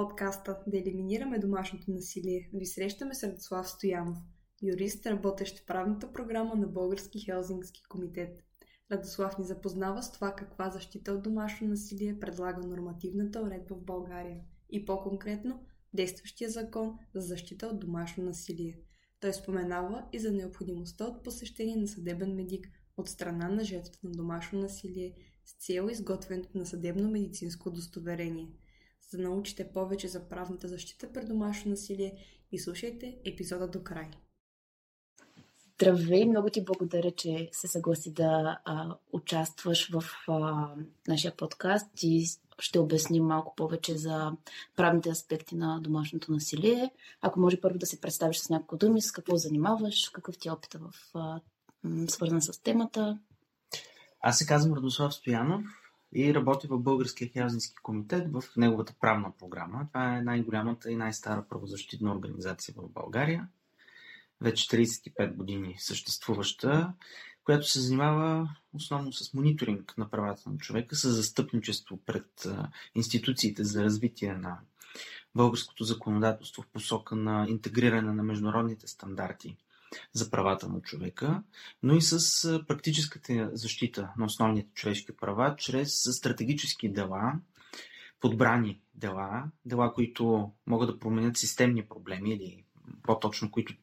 подкаста Да елиминираме домашното насилие ви срещаме с Радослав Стоянов, юрист, работещ в правната програма на Български Хелзингски комитет. Радослав ни запознава с това каква защита от домашно насилие предлага нормативната уредба в България и по-конкретно действащия закон за защита от домашно насилие. Той споменава и за необходимостта от посещение на съдебен медик от страна на жертвата на домашно насилие с цел изготвянето на съдебно-медицинско удостоверение – за да научите повече за правната защита при домашно насилие и слушайте епизода до край. Здравей, много ти благодаря, че се съгласи да а, участваш в а, нашия подкаст и ще обясним малко повече за правните аспекти на домашното насилие. Ако може първо да се представиш с няколко думи, с какво занимаваш, какъв ти е опита в, а, свързан с темата. Аз се казвам Радослав Стоянов и работи в Българския хелзински комитет в неговата правна програма. Това е най-голямата и най-стара правозащитна организация в България. Вече 35 години съществуваща, която се занимава основно с мониторинг на правата на човека, с застъпничество пред институциите за развитие на българското законодателство в посока на интегриране на международните стандарти – за правата на човека, но и с практическата защита на основните човешки права чрез стратегически дела, подбрани дела, дела, които могат да променят системни проблеми или по-точно, които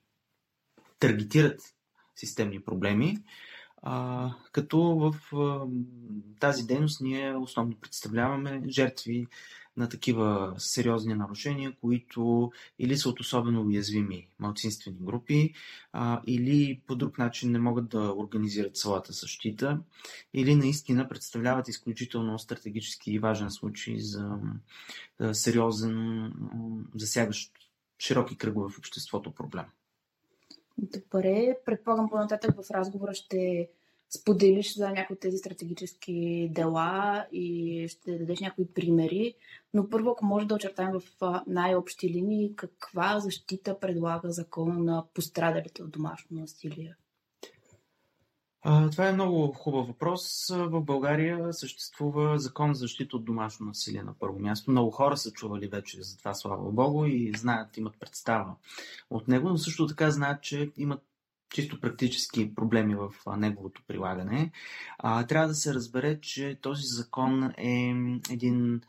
таргетират системни проблеми, а, като в а, тази дейност ние основно представляваме жертви на такива сериозни нарушения, които или са от особено уязвими малцинствени групи, а, или по друг начин не могат да организират своята защита, или наистина представляват изключително стратегически и важен случай за, сериозен, засягащ широки кръгове в обществото проблем. Добре, предполагам по-нататък в разговора ще споделиш за някои от тези стратегически дела и ще дадеш някои примери. Но първо, ако може да очертаем в най-общи линии, каква защита предлага закона на пострадалите от домашно насилие? Това е много хубав въпрос. В България съществува закон за защита от домашно насилие на първо място. Много хора са чували вече за това, слава Богу, и знаят, имат представа от него, но също така знаят, че имат чисто практически проблеми в неговото прилагане. трябва да се разбере, че този закон е един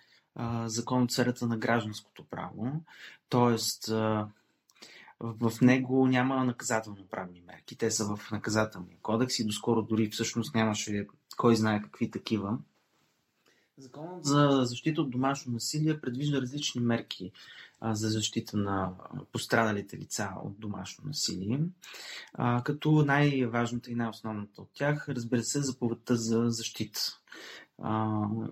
закон от сферата на гражданското право, т.е. в него няма наказателно-правни мерки. Те са в наказателния кодекс и доскоро дори всъщност нямаше кой знае какви такива. Законът за защита от домашно насилие предвижда различни мерки за защита на пострадалите лица от домашно насилие, като най-важната и най-основната от тях, разбира се, заповедта за защита.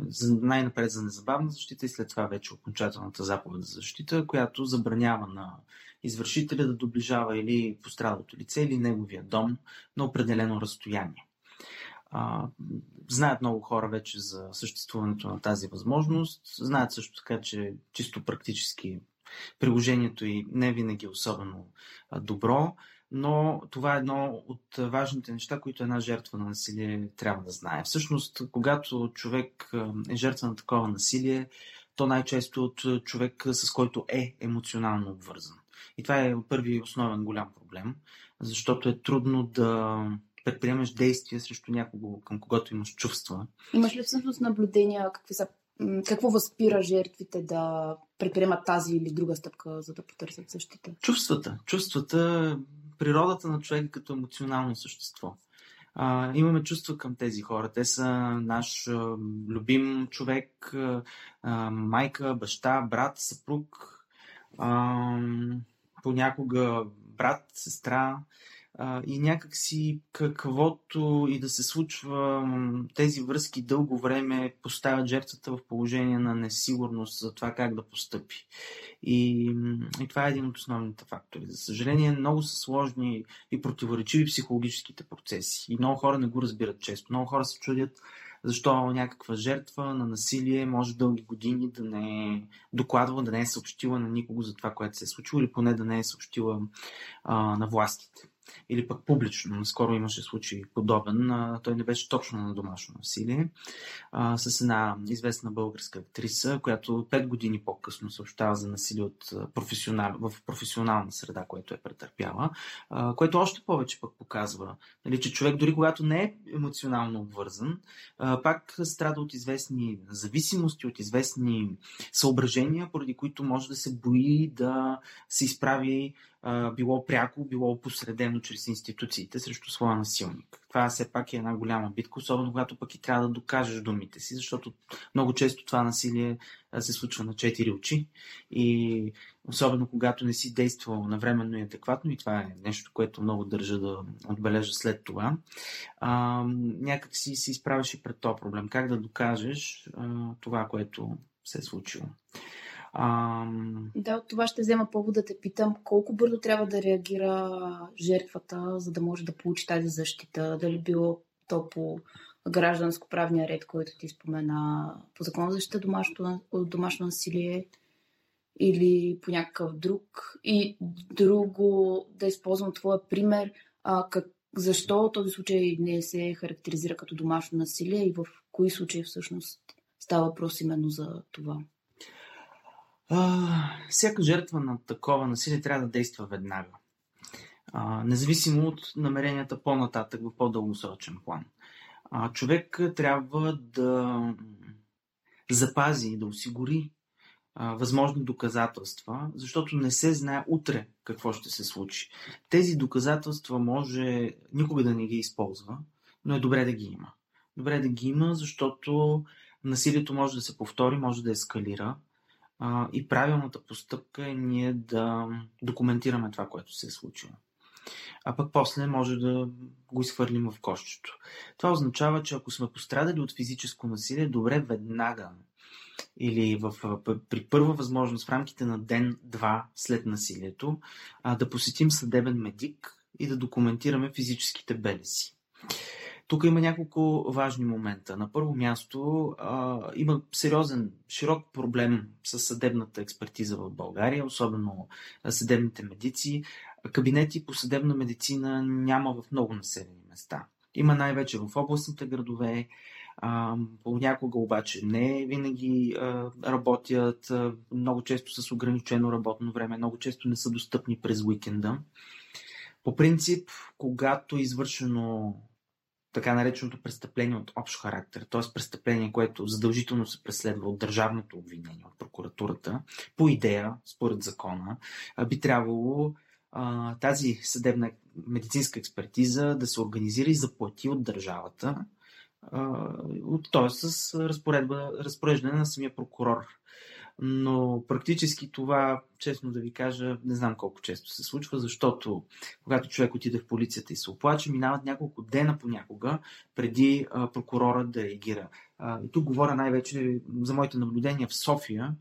За, най-напред за незабавна защита и след това вече окончателната заповед за защита, която забранява на извършителя да доближава или пострадалото лице, или неговия дом на определено разстояние. Знаят много хора вече за съществуването на тази възможност. Знаят също така, че чисто практически приложението и не винаги е особено добро, но това е едно от важните неща, които една жертва на насилие трябва да знае. Всъщност, когато човек е жертва на такова насилие, то най-често от човек, с който е емоционално обвързан. И това е първи основен голям проблем, защото е трудно да предприемаш действия срещу някого, към когото имаш чувства. Имаш ли всъщност наблюдения какви са какво възпира жертвите да предприемат тази или друга стъпка, за да потърсят защита? Чувствата. Чувствата, природата на човека като емоционално същество. А, имаме чувства към тези хора. Те са наш а, любим човек, а, майка, баща, брат, съпруг, а, понякога брат, сестра а, и някакси каквото и да се случва, тези връзки дълго време поставят жертвата в положение на несигурност за това как да постъпи. И, и това е един от основните фактори. За съжаление, много са сложни и противоречиви психологическите процеси. И много хора не го разбират често. Много хора се чудят защо някаква жертва на насилие може дълги години да не е докладва, да не е съобщила на никого за това, което се е случило, или поне да не е съобщила а, на властите. Или пък публично. Наскоро имаше случай подобен. Той не беше точно на домашно насилие. С една известна българска актриса, която 5 години по-късно съобщава за насилие от професионал, в професионална среда, което е претърпяла, което още повече пък показва, нали, че човек дори когато не е емоционално обвързан, пак страда от известни зависимости, от известни съображения, поради които може да се бои да се изправи било пряко, било посредено чрез институциите срещу своя насилник. Това все пак е една голяма битка, особено когато пък и трябва да докажеш думите си, защото много често това насилие се случва на четири очи и особено когато не си действал навременно и адекватно, и това е нещо, което много държа да отбележа след това, а, някак си се изправиш и пред този проблем. Как да докажеш а, това, което се е случило. Ам... Да, от това ще взема повод да те питам колко бързо трябва да реагира жертвата, за да може да получи тази защита. Дали било то по гражданско-правния ред, който ти спомена, по закон за защита домашно, домашно насилие или по някакъв друг. И друго, да използвам твоя пример, а, как, защо този случай не се характеризира като домашно насилие и в кои случаи всъщност става въпрос именно за това. А, всяка жертва на такова насилие трябва да действа веднага. А, независимо от намеренията по-нататък в по-дългосрочен план. А, човек трябва да запази и да осигури възможни доказателства, защото не се знае утре какво ще се случи. Тези доказателства може никога да не ги използва, но е добре да ги има. Добре да ги има, защото насилието може да се повтори, може да ескалира а, и правилната постъпка е ние да документираме това, което се е случило. А пък после може да го изхвърлим в кошчето. Това означава, че ако сме пострадали от физическо насилие, добре веднага или в, при първа възможност в рамките на ден-два след насилието да посетим съдебен медик и да документираме физическите белези. Тук има няколко важни момента. На първо място а, има сериозен, широк проблем с съдебната експертиза в България, особено съдебните медици. Кабинети по съдебна медицина няма в много населени места. Има най-вече в областните градове, а, понякога обаче не винаги а, работят, а, много често с ограничено работно време, много често не са достъпни през уикенда. По принцип, когато е извършено така нареченото престъпление от общ характер, т.е. престъпление, което задължително се преследва от държавното обвинение, от прокуратурата, по идея, според закона, би трябвало а, тази съдебна медицинска експертиза да се организира и заплати от държавата, т.е. с разпореждане на самия прокурор но практически това, честно да ви кажа, не знам колко често се случва, защото когато човек отиде в полицията и се оплаче, минават няколко дена понякога преди а, прокурора да реагира. И тук говоря най-вече за моите наблюдения в София,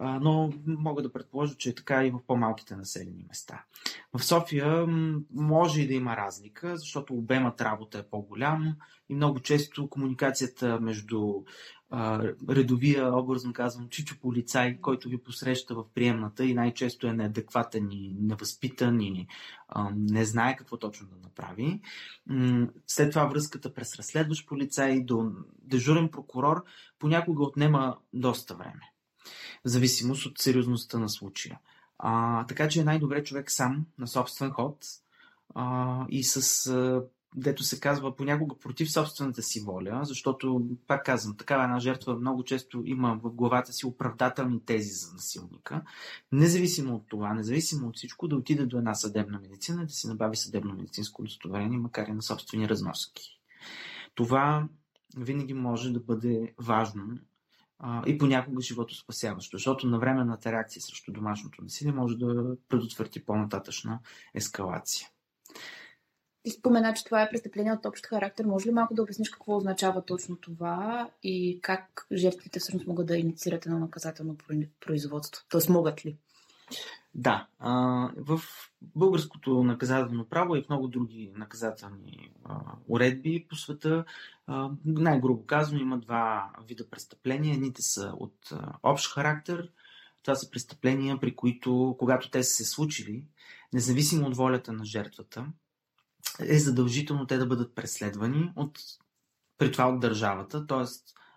но мога да предположа, че е така и в по-малките населени места. В София може и да има разлика, защото обемът работа е по-голям и много често комуникацията между а, редовия, образно казвам, чичо полицай, който ви посреща в приемната и най-често е неадекватен и невъзпитан и не знае какво точно да направи. След това връзката през разследващ полицай до дежурен прокурор понякога отнема доста време, в зависимост от сериозността на случая. А, така че е най-добре човек сам, на собствен ход а, и с дето се казва понякога против собствената си воля, защото, пак казвам, такава една жертва много често има в главата си оправдателни тези за насилника. Независимо от това, независимо от всичко, да отиде до една съдебна медицина, да си набави съдебно медицинско удостоверение, макар и на собствени разноски. Това винаги може да бъде важно а, и понякога живото спасяващо, защото навременната реакция срещу домашното насилие може да предотврати по-нататъчна ескалация. Ти спомена, че това е престъпление от общ характер. Може ли малко да обясниш какво означава точно това и как жертвите всъщност могат да инициират едно наказателно производство? Тоест могат ли? Да. в българското наказателно право и в много други наказателни уредби по света, най-грубо казано, има два вида престъпления. Едните са от общ характер. Това са престъпления, при които, когато те са се случили, независимо от волята на жертвата, е задължително те да бъдат преследвани от, при това от държавата, т.е.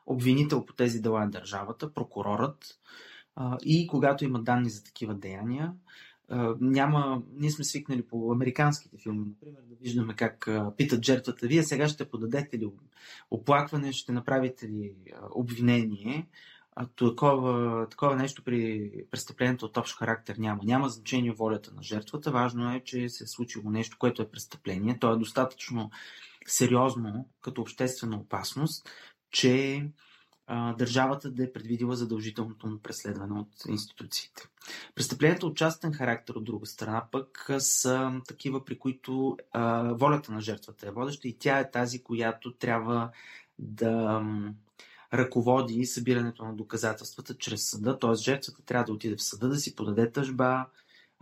обвинител по тези дела е държавата, прокурорът а, и когато има данни за такива деяния, а, няма, ние сме свикнали по американските филми, например, да виждаме как а, питат жертвата, вие сега ще подадете ли оплакване, ще направите ли обвинение, а такова, такова нещо при престъплението от общ характер няма. Няма значение волята на жертвата. Важно е, че се е случило нещо, което е престъпление. То е достатъчно сериозно като обществена опасност, че а, държавата да е предвидила задължителното му преследване от институциите. Престъпленията от частен характер, от друга страна, пък са такива, при които а, волята на жертвата е водеща и тя е тази, която трябва да ръководи събирането на доказателствата чрез съда, т.е. жертвата трябва да отиде в съда, да си подаде тъжба,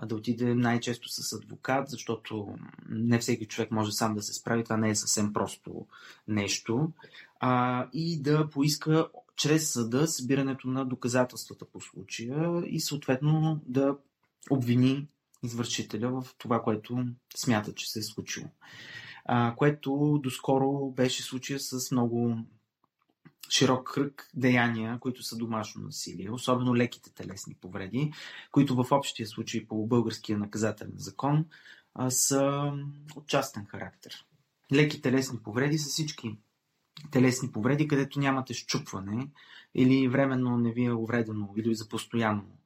да отиде най-често с адвокат, защото не всеки човек може сам да се справи, това не е съвсем просто нещо, а, и да поиска чрез съда събирането на доказателствата по случая и съответно да обвини извършителя в това, което смята, че се е случило. А, което доскоро беше случая с много широк кръг деяния, които са домашно насилие, особено леките телесни повреди, които в общия случай по българския наказателен закон а, са от частен характер. Леки телесни повреди са всички телесни повреди, където нямате щупване или временно не ви е увредено или за постоянно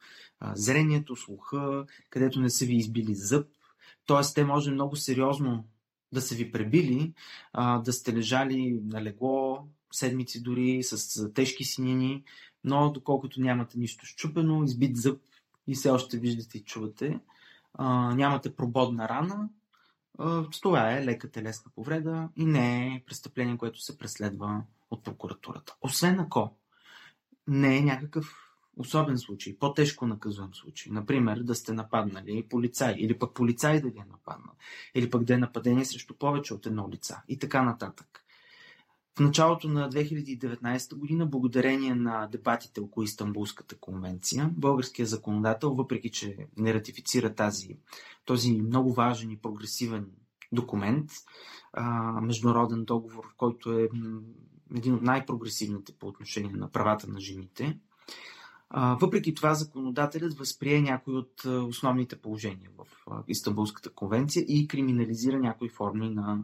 зрението, слуха, където не са ви избили зъб. Тоест, те може много сериозно да са ви пребили, да сте лежали на легло, седмици дори, с тежки синини, но доколкото нямате нищо щупено, избит зъб и все още виждате и чувате, а, нямате прободна рана, а, това е лека телесна повреда и не е престъпление, което се преследва от прокуратурата. Освен ако не е някакъв особен случай, по-тежко наказуем случай. Например, да сте нападнали полицай, или пък полицай да ви е нападнал, или пък да е нападение срещу повече от едно лица и така нататък. В началото на 2019 година, благодарение на дебатите около Истанбулската конвенция, българският законодател, въпреки че не ратифицира тази, този много важен и прогресивен документ, международен договор, който е един от най-прогресивните по отношение на правата на жените, въпреки това, законодателят възприе някои от основните положения в Истанбулската конвенция и криминализира някои форми на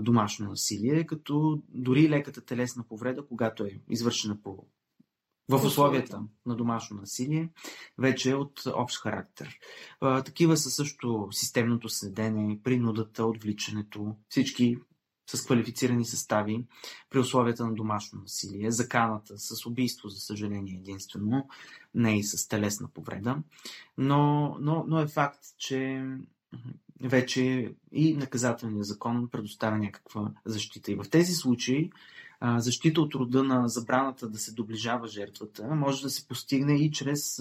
домашно насилие, като дори леката телесна повреда, когато е извършена по в условията на домашно насилие, вече е от общ характер. такива са също системното следене, принудата, отвличането, всички с квалифицирани състави при условията на домашно насилие, заканата с убийство, за съжаление, единствено, не и с телесна повреда. Но, но, но е факт, че вече и наказателният закон предоставя някаква защита. И в тези случаи защита от рода на забраната да се доближава жертвата може да се постигне и чрез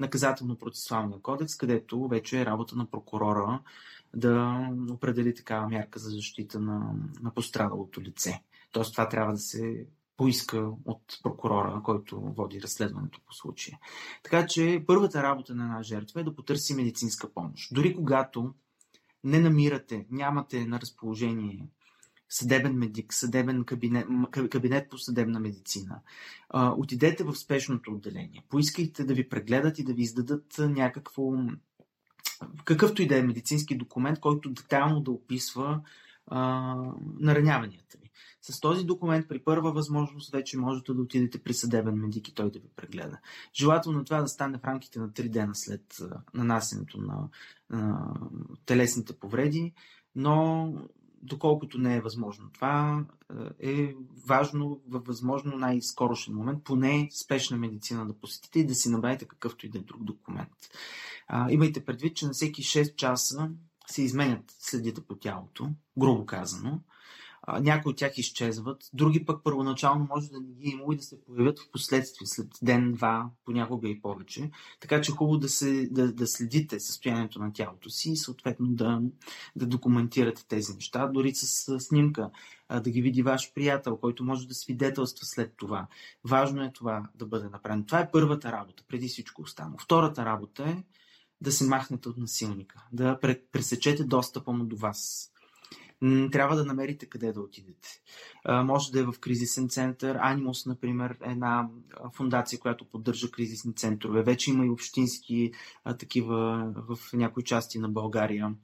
наказателно-процесуалния кодекс, където вече е работа на прокурора да определи такава мярка за защита на, на пострадалото лице. Тоест това трябва да се поиска от прокурора, който води разследването по случая. Така че първата работа на една жертва е да потърси медицинска помощ. Дори когато не намирате, нямате на разположение съдебен медик, съдебен кабинет, кабинет по съдебна медицина. отидете в спешното отделение. Поискайте да ви прегледат и да ви издадат някакво какъвто и да е медицински документ, който детайлно да описва а, нараняванията ви. С този документ при първа възможност вече можете да отидете при съдебен медик и той да ви прегледа. Желателно това да стане в рамките на 3 дена след нанасенето на, на телесните повреди, но доколкото не е възможно това, е важно във възможно най-скорошен момент поне спешна медицина да посетите и да си набавите какъвто и да е друг документ. Имайте предвид, че на всеки 6 часа се изменят следите по тялото, грубо казано. Някои от тях изчезват, други пък първоначално може да не ги е имало и да се появят в последствие, след ден-два, понякога и повече. Така че хубаво да, се, да, да следите състоянието на тялото си и съответно да, да документирате тези неща, дори с снимка, а, да ги види ваш приятел, който може да свидетелства след това. Важно е това да бъде направено. Това е първата работа, преди всичко останало. Втората работа е да се махнете от насилника, да пресечете достъпа му до вас. Трябва да намерите къде да отидете. Може да е в кризисен център. Анимус, например, е една фундация, която поддържа кризисни центрове. Вече има и общински такива в някои части на България.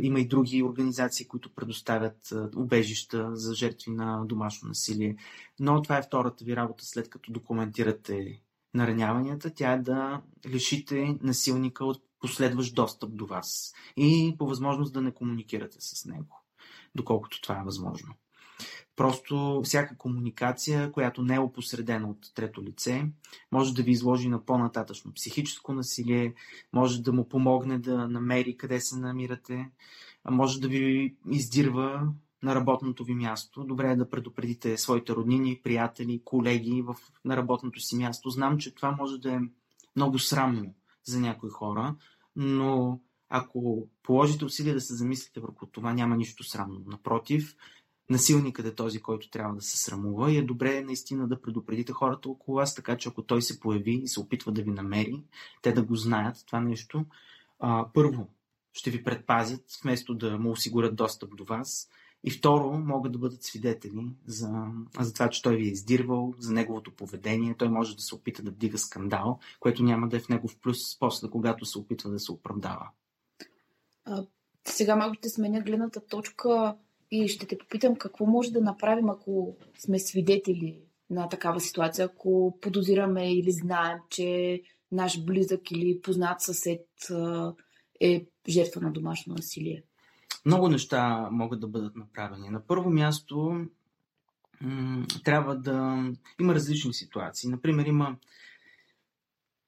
Има и други организации, които предоставят убежища за жертви на домашно насилие. Но това е втората ви работа, след като документирате нараняванията. Тя е да лишите насилника от последващ достъп до вас и по възможност да не комуникирате с него, доколкото това е възможно. Просто всяка комуникация, която не е опосредена от трето лице, може да ви изложи на по-нататъчно психическо насилие, може да му помогне да намери къде се намирате, може да ви издирва на работното ви място. Добре е да предупредите своите роднини, приятели, колеги в, на работното си място. Знам, че това може да е много срамно за някои хора, но ако положите усилия да се замислите върху това, няма нищо срамно. Напротив, насилникът е този, който трябва да се срамува и е добре наистина да предупредите хората около вас, така че ако той се появи и се опитва да ви намери, те да го знаят това нещо. А, първо, ще ви предпазят, вместо да му осигурят достъп до вас. И второ, могат да бъдат свидетели за, за това, че той ви е издирвал, за неговото поведение. Той може да се опита да вдига скандал, което няма да е в негов плюс после, когато се опитва да се оправдава. А, сега малко ще сменя гледната точка и ще те попитам какво може да направим, ако сме свидетели на такава ситуация, ако подозираме или знаем, че наш близък или познат съсед е жертва на домашно насилие. Много неща могат да бъдат направени. На първо място трябва да. Има различни ситуации. Например, има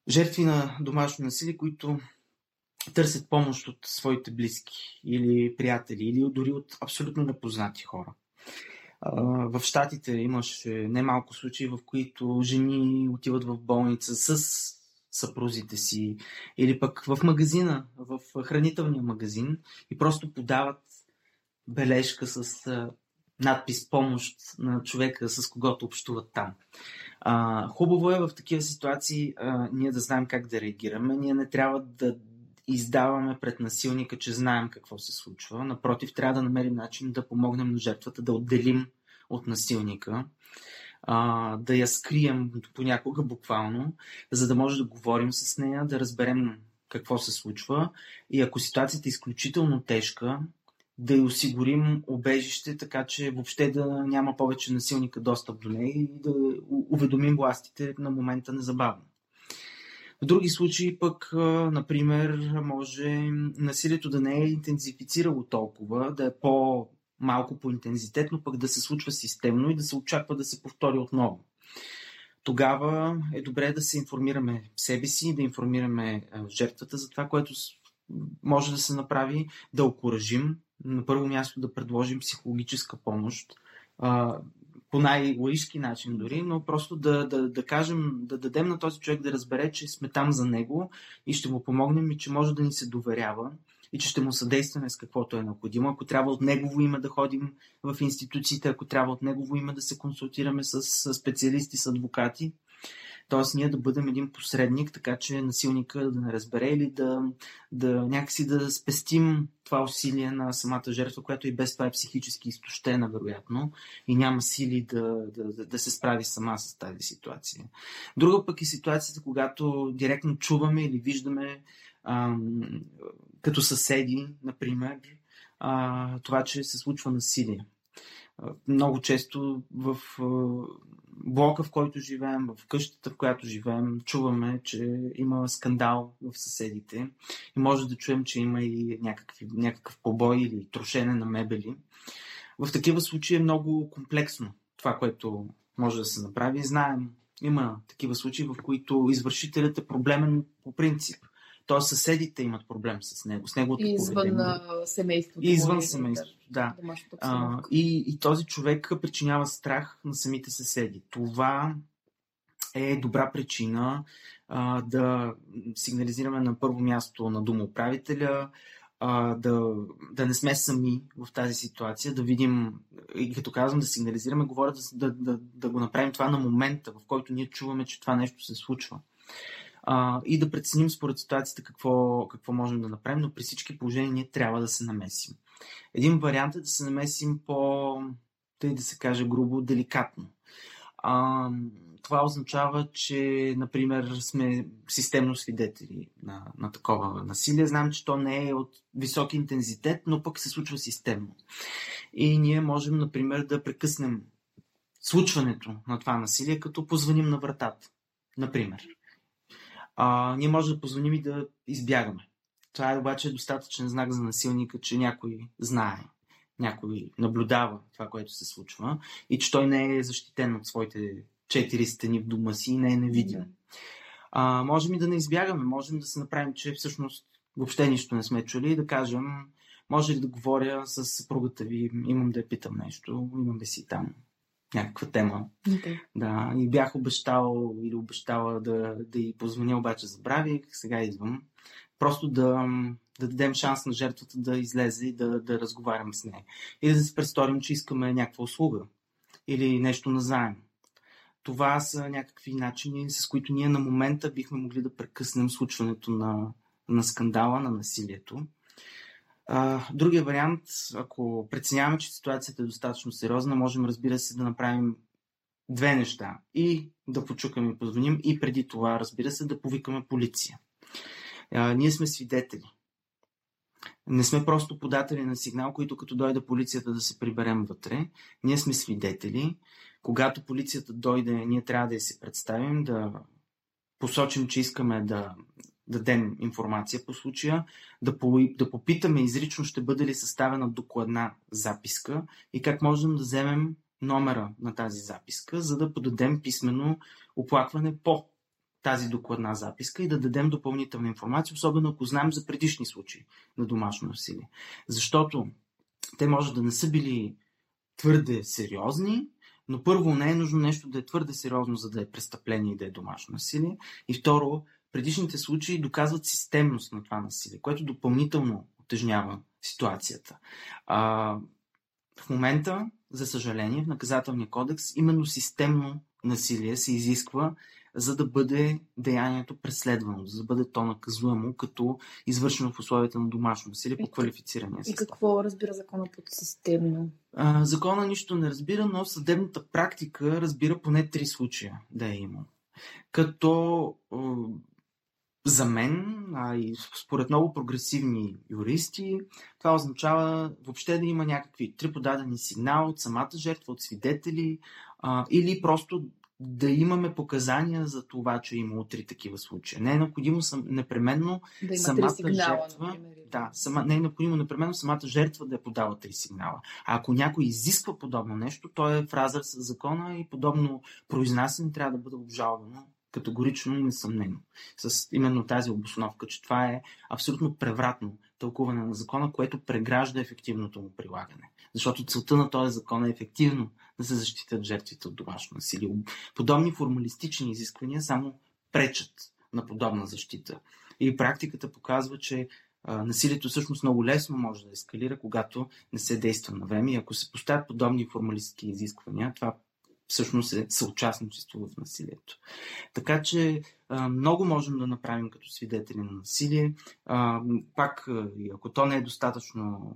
жертви на домашно насилие, които търсят помощ от своите близки или приятели, или дори от абсолютно непознати хора. В Штатите имаше немалко случаи, в които жени отиват в болница с съпрузите си, или пък в магазина, в хранителния магазин и просто подават бележка с надпис помощ на човека, с когото общуват там. А, хубаво е в такива ситуации а, ние да знаем как да реагираме. Ние не трябва да издаваме пред насилника, че знаем какво се случва. Напротив, трябва да намерим начин да помогнем на жертвата, да отделим от насилника а, да я скрием понякога буквално, за да може да говорим с нея, да разберем какво се случва и ако ситуацията е изключително тежка, да й осигурим обежище, така че въобще да няма повече насилника достъп до нея и да уведомим властите на момента незабавно. В други случаи пък, например, може насилието да не е интензифицирало толкова, да е по малко по интензитет, но пък да се случва системно и да се очаква да се повтори отново. Тогава е добре да се информираме себе си, да информираме жертвата за това, което може да се направи, да окоръжим, на първо място да предложим психологическа помощ, по най-лоишки начин дори, но просто да, да, да кажем, да дадем на този човек да разбере, че сме там за него и ще му помогнем и че може да ни се доверява и че ще му съдействаме с каквото е необходимо. Ако трябва от негово име да ходим в институциите, ако трябва от негово име да се консултираме с, специалисти, с адвокати, т.е. ние да бъдем един посредник, така че насилника да не разбере или да, да някакси да спестим това усилие на самата жертва, която и без това е психически изтощена, вероятно, и няма сили да, да, да се справи сама с тази ситуация. Друга пък е ситуацията, когато директно чуваме или виждаме ам, като съседи, например, а, това, че се случва насилие. Много често в блока, в който живеем, в къщата, в която живеем, чуваме, че има скандал в съседите и може да чуем, че има и някакви, някакъв побой или трошене на мебели. В такива случаи е много комплексно това, което може да се направи. Знаем, има такива случаи, в които извършителят е проблемен по принцип. Тоест съседите имат проблем с него, с неговото извън семейството. И извън семейството, да. А, и, и този човек причинява страх на самите съседи. Това е добра причина а, да сигнализираме на първо място на домоуправителя, а, да, да не сме сами в тази ситуация, да видим, и като казвам да сигнализираме, говоря да, да, да, да го направим това на момента, в който ние чуваме, че това нещо се случва а, и да преценим според ситуацията какво, какво можем да направим, но при всички положения ние трябва да се намесим. Един вариант е да се намесим по, тъй да се каже грубо, деликатно. А, това означава, че, например, сме системно свидетели на, на такова насилие. Знам, че то не е от висок интензитет, но пък се случва системно. И ние можем, например, да прекъснем случването на това насилие, като позвоним на вратата. Например. А, ние можем да позвоним и да избягаме. Това е обаче достатъчен знак за насилника, че някой знае, някой наблюдава това, което се случва и че той не е защитен от своите четири стени в дома си и не е невидим. А, можем и да не избягаме, можем да се направим, че всъщност въобще нищо не сме чули и да кажем, може ли да говоря с съпругата ви, имам да я питам нещо, имам да си там някаква тема. Okay. Да, и бях обещал или обещала да, да й позвоня, обаче забравих, сега идвам. Просто да, да дадем шанс на жертвата да излезе и да, да разговаряме с нея. И да се престорим, че искаме някаква услуга или нещо назаем. Това са някакви начини, с които ние на момента бихме могли да прекъснем случването на, на скандала, на насилието. Другия вариант, ако преценяваме, че ситуацията е достатъчно сериозна, можем, разбира се, да направим две неща. И да почукаме и позвоним, и преди това, разбира се, да повикаме полиция. А, ние сме свидетели. Не сме просто податели на сигнал, които като дойде полицията да се приберем вътре. Ние сме свидетели. Когато полицията дойде, ние трябва да я се представим, да посочим, че искаме да дадем информация по случая, да, по, да попитаме изрично ще бъде ли съставена докладна записка и как можем да вземем номера на тази записка, за да подадем писмено оплакване по тази докладна записка и да дадем допълнителна информация, особено ако знаем за предишни случаи на домашно насилие. Защото те може да не са били твърде сериозни, но първо не е нужно нещо да е твърде сериозно, за да е престъпление и да е домашно насилие. И второ, предишните случаи доказват системност на това насилие, което допълнително отежнява ситуацията. А, в момента, за съжаление, в наказателния кодекс именно системно насилие се изисква за да бъде деянието преследвано, за да бъде то наказуемо като извършено в условията на домашно насилие по квалифицирания състав. И какво разбира закона под системно? А, закона нищо не разбира, но съдебната практика разбира поне три случая да е имало. Като за мен, а и според много прогресивни юристи, това означава въобще да има някакви три подадени сигнала от самата жертва, от свидетели, а, или просто да имаме показания за това, че е имало три такива случая. Не е необходимо съм, непременно да самата сигнала, жертва. Например. Да, сама, не е необходимо непременно самата жертва да е подава три сигнала. А ако някой изисква подобно нещо, то е в разрез с закона и подобно произнасяне трябва да бъде обжалвано категорично и несъмнено. С именно тази обосновка, че това е абсолютно превратно тълкуване на закона, което прегражда ефективното му прилагане. Защото целта на този закон е ефективно да се защитят жертвите от домашно насилие. Подобни формалистични изисквания само пречат на подобна защита. И практиката показва, че насилието всъщност много лесно може да ескалира, когато не се действа на време. И ако се поставят подобни формалистски изисквания, това всъщност е съучастничество в насилието. Така че много можем да направим като свидетели на насилие. Пак, ако то не е достатъчно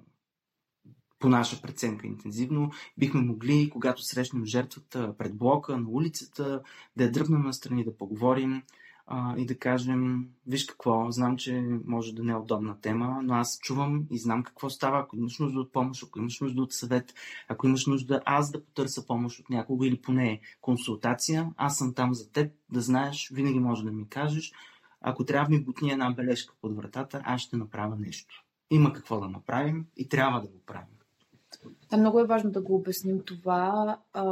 по наша преценка интензивно, бихме могли, когато срещнем жертвата пред блока, на улицата, да я дръпнем настрани, да поговорим а, и да кажем, виж какво, знам, че може да не е удобна тема, но аз чувам и знам какво става. Ако имаш нужда от помощ, ако имаш нужда от съвет, ако имаш нужда аз да потърся помощ от някого или поне консултация, аз съм там за теб, да знаеш, винаги може да ми кажеш. Ако трябва ми бутни една бележка под вратата, аз ще направя нещо. Има какво да направим и трябва да го правим. Да, много е важно да го обясним това. А,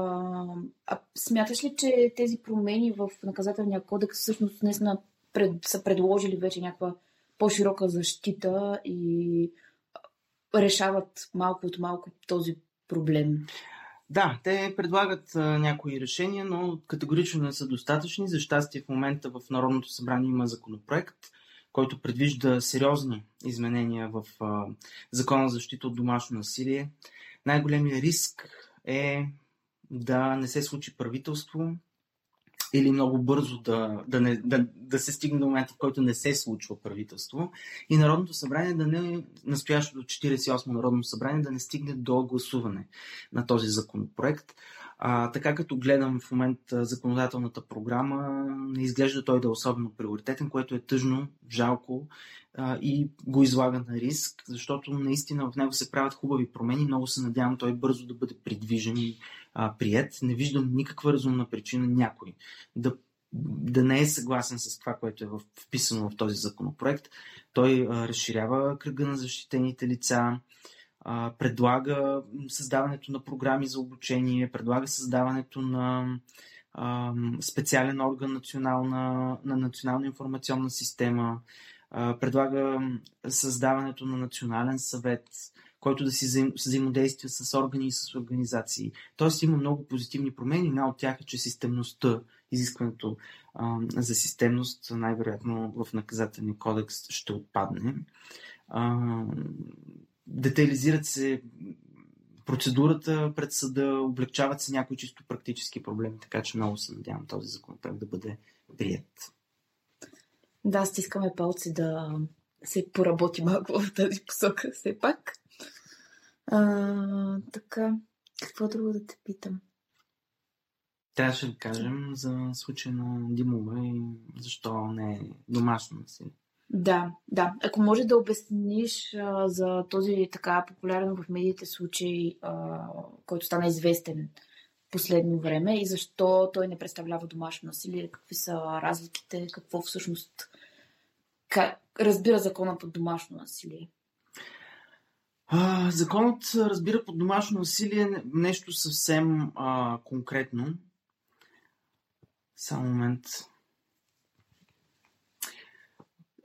а смяташ ли, че тези промени в наказателния кодекс всъщност не пред, са предложили вече някаква по-широка защита и решават малко от малко този проблем? Да, те предлагат а, някои решения, но категорично не са достатъчни. За щастие в момента в Народното събрание има законопроект, който предвижда сериозни изменения в Закона за защита от домашно насилие. Най-големият риск е да не се случи правителство, или много бързо да, да, не, да, да се стигне до момента, в който не се случва правителство и Народното събрание да не, настоящото 48 Народно събрание да не стигне до гласуване на този законопроект. А, така като гледам в момента законодателната програма, не изглежда той да е особено приоритетен, което е тъжно, жалко а, и го излага на риск, защото наистина в него се правят хубави промени. Много се надявам той бързо да бъде придвижен и а, прият. Не виждам никаква разумна причина някой да да не е съгласен с това, което е вписано в този законопроект. Той а, разширява кръга на защитените лица, предлага създаването на програми за обучение, предлага създаването на специален орган национална, на национална информационна система, предлага създаването на национален съвет, който да си взаим, взаимодейства с органи и с организации. Тоест има много позитивни промени. Една от тях е, че системността, изискването за системност, най-вероятно в наказателния кодекс ще отпадне. Детайлизират се процедурата пред съда, облегчават се някои чисто практически проблеми, така че много се надявам този законопроект да бъде прият. Да, стискаме палци да се поработи малко в тази посока, все пак. А, така, какво друго да те питам? Трябваше да кажем за случая на Димова и защо не е домашно насилие. Да, да. Ако може да обясниш а, за този така популярен в медиите случай, а, който стана известен последно време и защо той не представлява домашно насилие, какви са разликите, какво всъщност как разбира закона под домашно насилие? А, законът разбира под домашно насилие нещо съвсем а, конкретно. Само момент.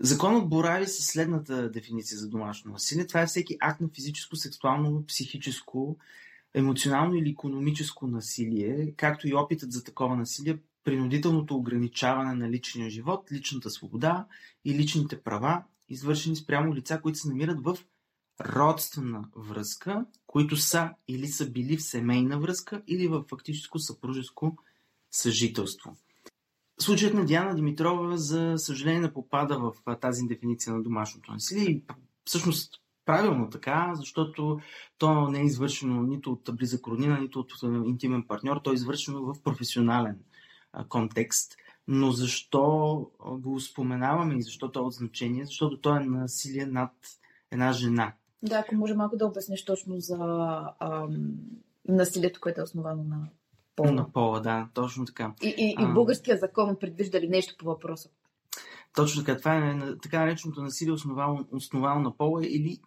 Законът борави с следната дефиниция за домашно насилие. Това е всеки акт на физическо, сексуално, психическо, емоционално или економическо насилие, както и опитът за такова насилие, принудителното ограничаване на личния живот, личната свобода и личните права, извършени спрямо лица, които се намират в родствена връзка, които са или са били в семейна връзка или в фактическо съпружеско съжителство. Случаят на Диана Димитрова, за съжаление, попада в тази дефиниция на домашното насилие всъщност правилно така, защото то не е извършено нито от близък роднина, нито от интимен партньор, то е извършено в професионален контекст. Но защо го споменаваме и защо то е от значение? Защото то е насилие над една жена. Да, ако може малко да обясниш точно за ам, насилието, което е основано на пола. На пола, да, точно така. И, и, и българския закон предвижда ли нещо по въпроса? Точно така. Това е така нареченото насилие, основано, основано на пола или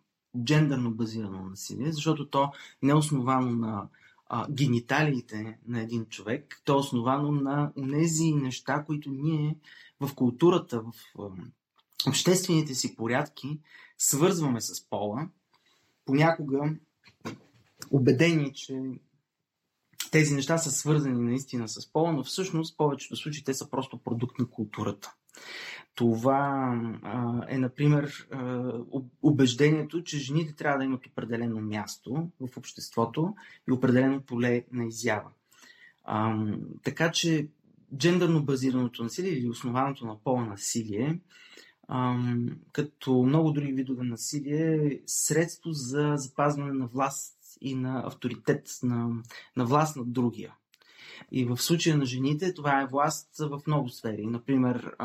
джендърно базирано насилие, защото то не е основано на а, гениталиите на един човек, то е основано на тези неща, които ние в културата, в а, обществените си порядки свързваме с пола, понякога убедени, че тези неща са свързани наистина с пола, но всъщност в повечето случаи те са просто продукт на културата. Това а, е, например, а, убеждението, че жените трябва да имат определено място в обществото и определено поле на изява. А, така че джендърно базираното насилие или основаното на пола насилие, като много други видове насилие, е средство за запазване на власт и на авторитет, на, на власт над другия. И в случая на жените това е власт в много сфери. Например,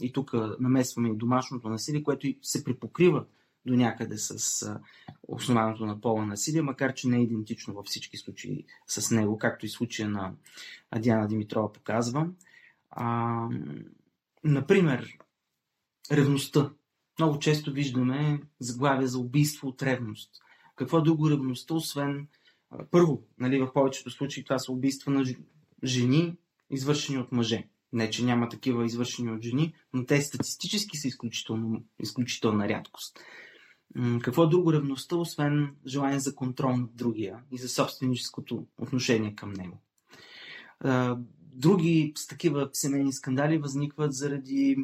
и тук намесваме и домашното насилие, което се припокрива до някъде с основаното на пола насилие, макар че не е идентично във всички случаи с него, както и случая на Диана Димитрова показва. Например, ревността. Много често виждаме заглавия за убийство от ревност. Какво е друго ревността, освен първо, нали, в повечето случаи това са убийства на жени, извършени от мъже. Не, че няма такива извършени от жени, но те статистически са изключително, изключителна рядкост. Какво е друго ревността, освен желание за контрол над другия и за собственическото отношение към него? Други с такива семейни скандали възникват заради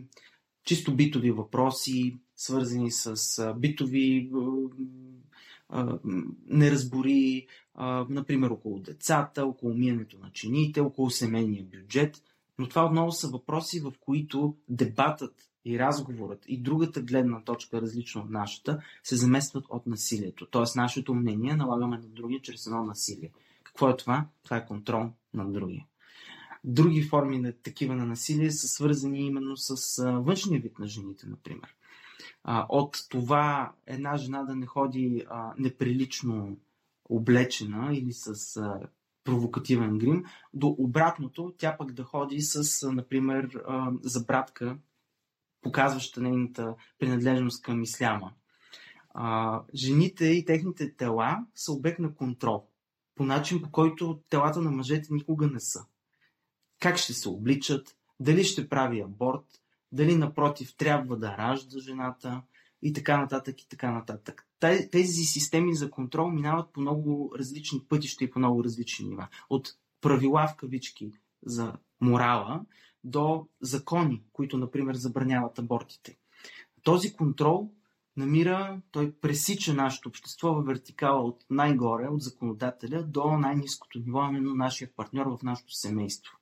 чисто битови въпроси, свързани с битови неразбори, например, около децата, около миенето на чините, около семейния бюджет. Но това отново са въпроси, в които дебатът и разговорът и другата гледна точка, различна от нашата, се заместват от насилието. Тоест, нашето мнение налагаме на другия чрез едно насилие. Какво е това? Това е контрол на другия. Други форми на такива на насилие са свързани именно с външния вид на жените, например. А, от това една жена да не ходи а, неприлично облечена или с а, провокативен грим, до обратното, тя пък да ходи с, например, а, забратка, показваща нейната принадлежност към исляма. А, жените и техните тела са обект на контрол, по начин по който телата на мъжете никога не са. Как ще се обличат, дали ще прави аборт, дали напротив трябва да ражда жената и така нататък и така нататък. Тези системи за контрол минават по много различни пътища и по много различни нива. От правила в кавички за морала до закони, които, например, забраняват абортите. Този контрол намира, той пресича нашето общество в вертикала от най-горе, от законодателя, до най-низкото ниво, именно нашия партньор в нашето семейство.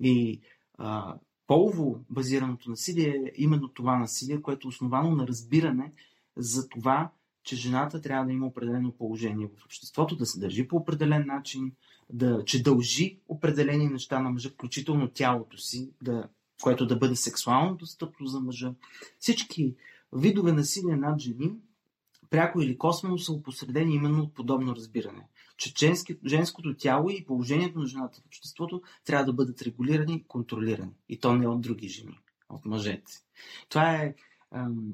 И а, полово базираното насилие е именно това насилие, което е основано на разбиране за това, че жената трябва да има определено положение в обществото, да се държи по определен начин, да, че дължи определени неща на мъжа, включително тялото си, да, което да бъде сексуално достъпно за мъжа. Всички видове насилие над жени, пряко или косвено, са опосредени именно от подобно разбиране. Че женски, женското тяло и положението на жената в обществото трябва да бъдат регулирани и контролирани. И то не от други жени, от мъжете. Това е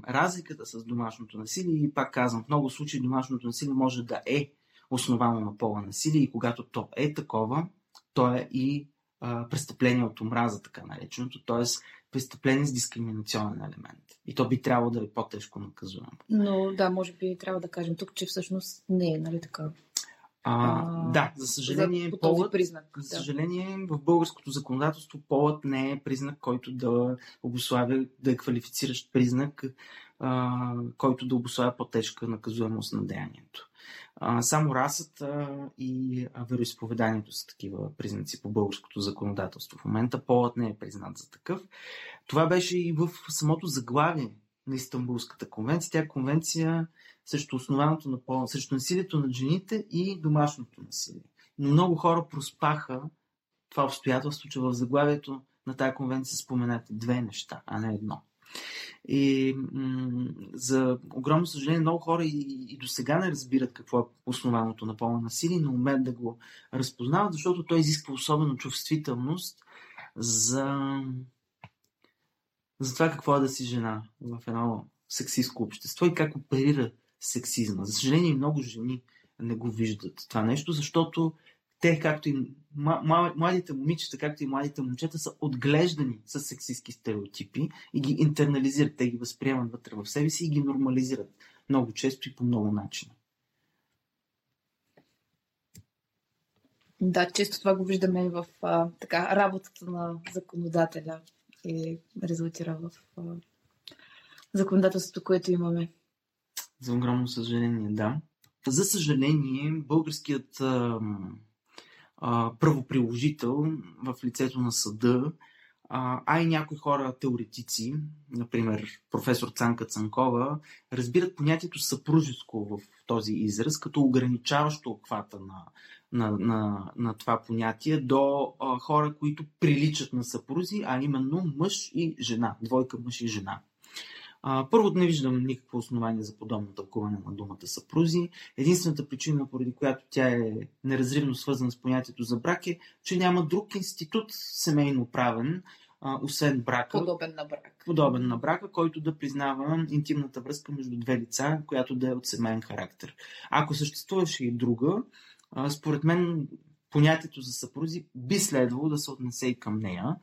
разликата с домашното насилие и пак казвам, в много случаи домашното насилие може да е основано на пола насилие и когато то е такова, то е и а, престъпление от омраза, така нареченото, т.е. престъпление с дискриминационен елемент. И то би трябвало да е по-тежко наказуемо. Но да, може би трябва да кажем тук, че всъщност не е, нали така? А, а, да, за съжаление, за, полът, признак, за съжаление, да. в българското законодателство полът не е признак, който да обославя, да е квалифициращ признак, а, който да обославя по-тежка наказуемост на деянието. Само расата и вероисповеданието са такива признаци по българското законодателство. В момента полът не е признат за такъв. Това беше и в самото заглавие на Истанбулската конвенция. Тя е конвенция срещу основаното на пола, срещу насилието над жените и домашното насилие. Но много хора проспаха това обстоятелство, че в заглавието на тази конвенция споменате две неща, а не едно. И за огромно съжаление, много хора и, и до сега не разбират какво е основаното на пола насилие, но умеят да го разпознават, защото той изисква особено чувствителност за, за това какво е да си жена в едно сексистско общество и как оперира сексизма. За съжаление, много жени не го виждат това нещо, защото те, както и младите момичета, както и младите момчета, са отглеждани с сексистски стереотипи и ги интернализират. Те ги възприемат вътре в себе си и ги нормализират много често и по много начини. Да, често това го виждаме в а, така, работата на законодателя и резултира в а, законодателството, което имаме. За огромно съжаление, да. За съжаление, българският а, правоприложител в лицето на съда, а, а и някои хора, теоретици, например професор Цанка Цанкова, разбират понятието съпружеско в този израз, като ограничаващо обхвата на, на, на, на това понятие до а, хора, които приличат на съпрузи, а именно мъж и жена, двойка мъж и жена. А, първо, не виждам никакво основание за подобно тълкуване на думата съпрузи. Единствената причина, поради която тя е неразривно свързана с понятието за брак е, че няма друг институт семейно правен, а, освен брака. Подобен на брак. Подобен на брака, който да признава интимната връзка между две лица, която да е от семейен характер. Ако съществуваше и друга, а, според мен понятието за съпрузи би следвало да се отнесе и към нея.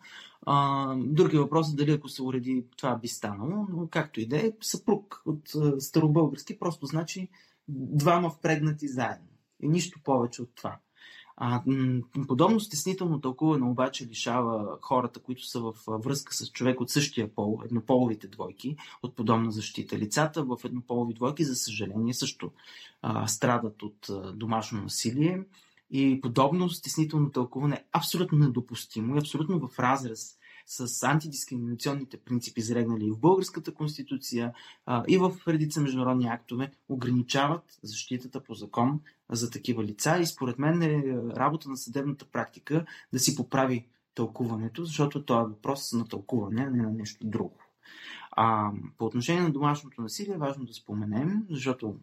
Въпрос е дали ако се уреди това би станало, но както и да е, съпруг от старобългарски просто значи двама впрегнати заедно. И нищо повече от това. А, подобно стеснително тълкуване обаче лишава хората, които са в връзка с човек от същия пол, еднополовите двойки, от подобна защита. Лицата в еднополови двойки, за съжаление, също а, страдат от а, домашно насилие И подобно стеснително тълкуване е абсолютно недопустимо и абсолютно в разрез с антидискриминационните принципи, зарегнали и в Българската конституция, и в редица международни актове, ограничават защитата по закон за такива лица. И според мен е работа на съдебната практика да си поправи тълкуването, защото това е въпрос на тълкуване, а не на нещо друго. А, по отношение на домашното насилие е важно да споменем, защото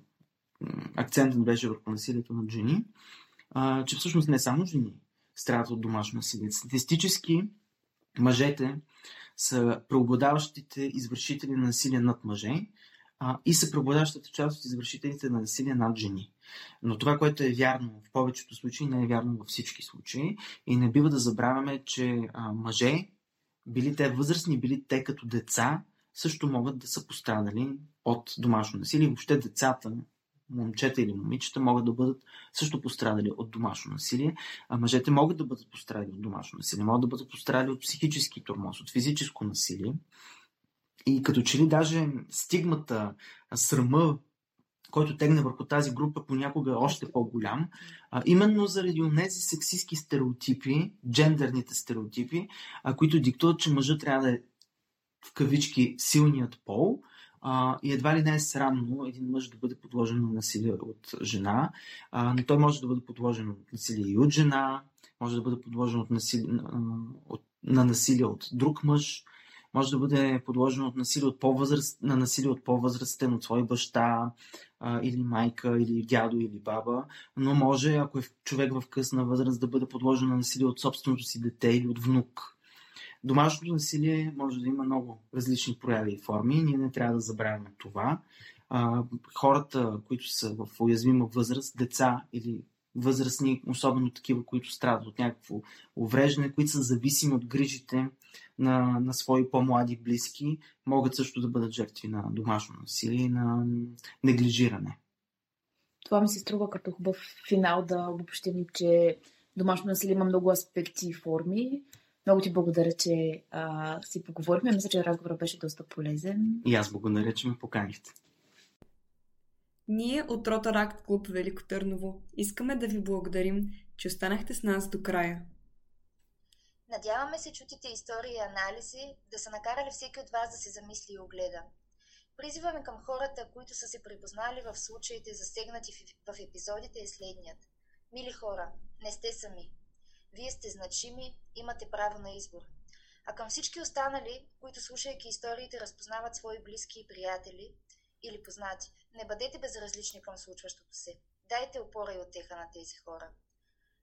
акцентът беше върху насилието над жени, а, че всъщност не само жени страдат от домашно насилие. Статистически мъжете са преобладаващите извършители на насилие над мъже а, и са преобладаващата част от извършителите на насилие над жени. Но това, което е вярно в повечето случаи, не е вярно във всички случаи. И не бива да забравяме, че а, мъже, били те възрастни, били те като деца, също могат да са пострадали от домашно насилие. Въобще децата момчета или момичета могат да бъдат също пострадали от домашно насилие, а мъжете могат да бъдат пострадали от домашно насилие, могат да бъдат пострадали от психически тормоз, от физическо насилие. И като че ли даже стигмата, срама, който тегне върху тази група, понякога е още по-голям, а, именно заради тези сексистски стереотипи, джендерните стереотипи, а, които диктуват, че мъжът трябва да е в кавички силният пол, а, и едва ли не е срамно един мъж да бъде подложен на насилие от жена, а, но той може да бъде подложен от насилие и от жена, може да бъде подложен от насилие, от, на насилие от друг мъж, може да бъде подложен от насилие от по-възраст, на насилие от по-възрастен, от свой баща, а, или майка, или дядо, или баба, но може, ако е човек в късна възраст, да бъде подложен на насилие от собственото си дете или от внук. Домашното насилие може да има много различни прояви и форми. Ние не трябва да забравяме това. А, хората, които са в уязвима възраст, деца или възрастни, особено такива, които страдат от някакво увреждане, които са зависими от грижите на, на свои по-млади близки, могат също да бъдат жертви на домашно насилие и на неглижиране. Това ми се струва като хубав финал да обобщим, че домашно насилие има много аспекти и форми. Много ти благодаря, че а, си поговорихме. Мисля, че разговорът беше доста полезен. И аз благодаря, че ме поканихте. Ние от Ротаракт клуб Велико Търново искаме да ви благодарим, че останахте с нас до края. Надяваме се чутите истории и анализи да са накарали всеки от вас да се замисли и огледа. Призиваме към хората, които са се припознали в случаите засегнати в епизодите и следният. Мили хора, не сте сами. Вие сте значими, имате право на избор. А към всички останали, които слушайки историите разпознават свои близки и приятели или познати, не бъдете безразлични към случващото се. Дайте опора и отеха на тези хора.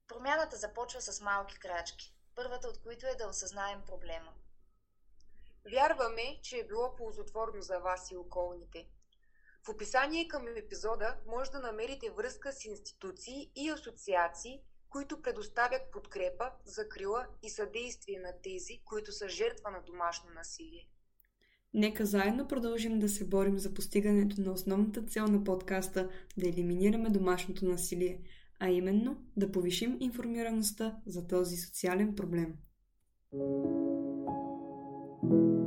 Промяната започва с малки крачки, първата от които е да осъзнаем проблема. Вярваме, че е било ползотворно за вас и околните. В описание към епизода може да намерите връзка с институции и асоциации, които предоставят подкрепа, закрила и съдействие на тези, които са жертва на домашно насилие. Нека заедно продължим да се борим за постигането на основната цел на подкаста да елиминираме домашното насилие, а именно да повишим информираността за този социален проблем. thank you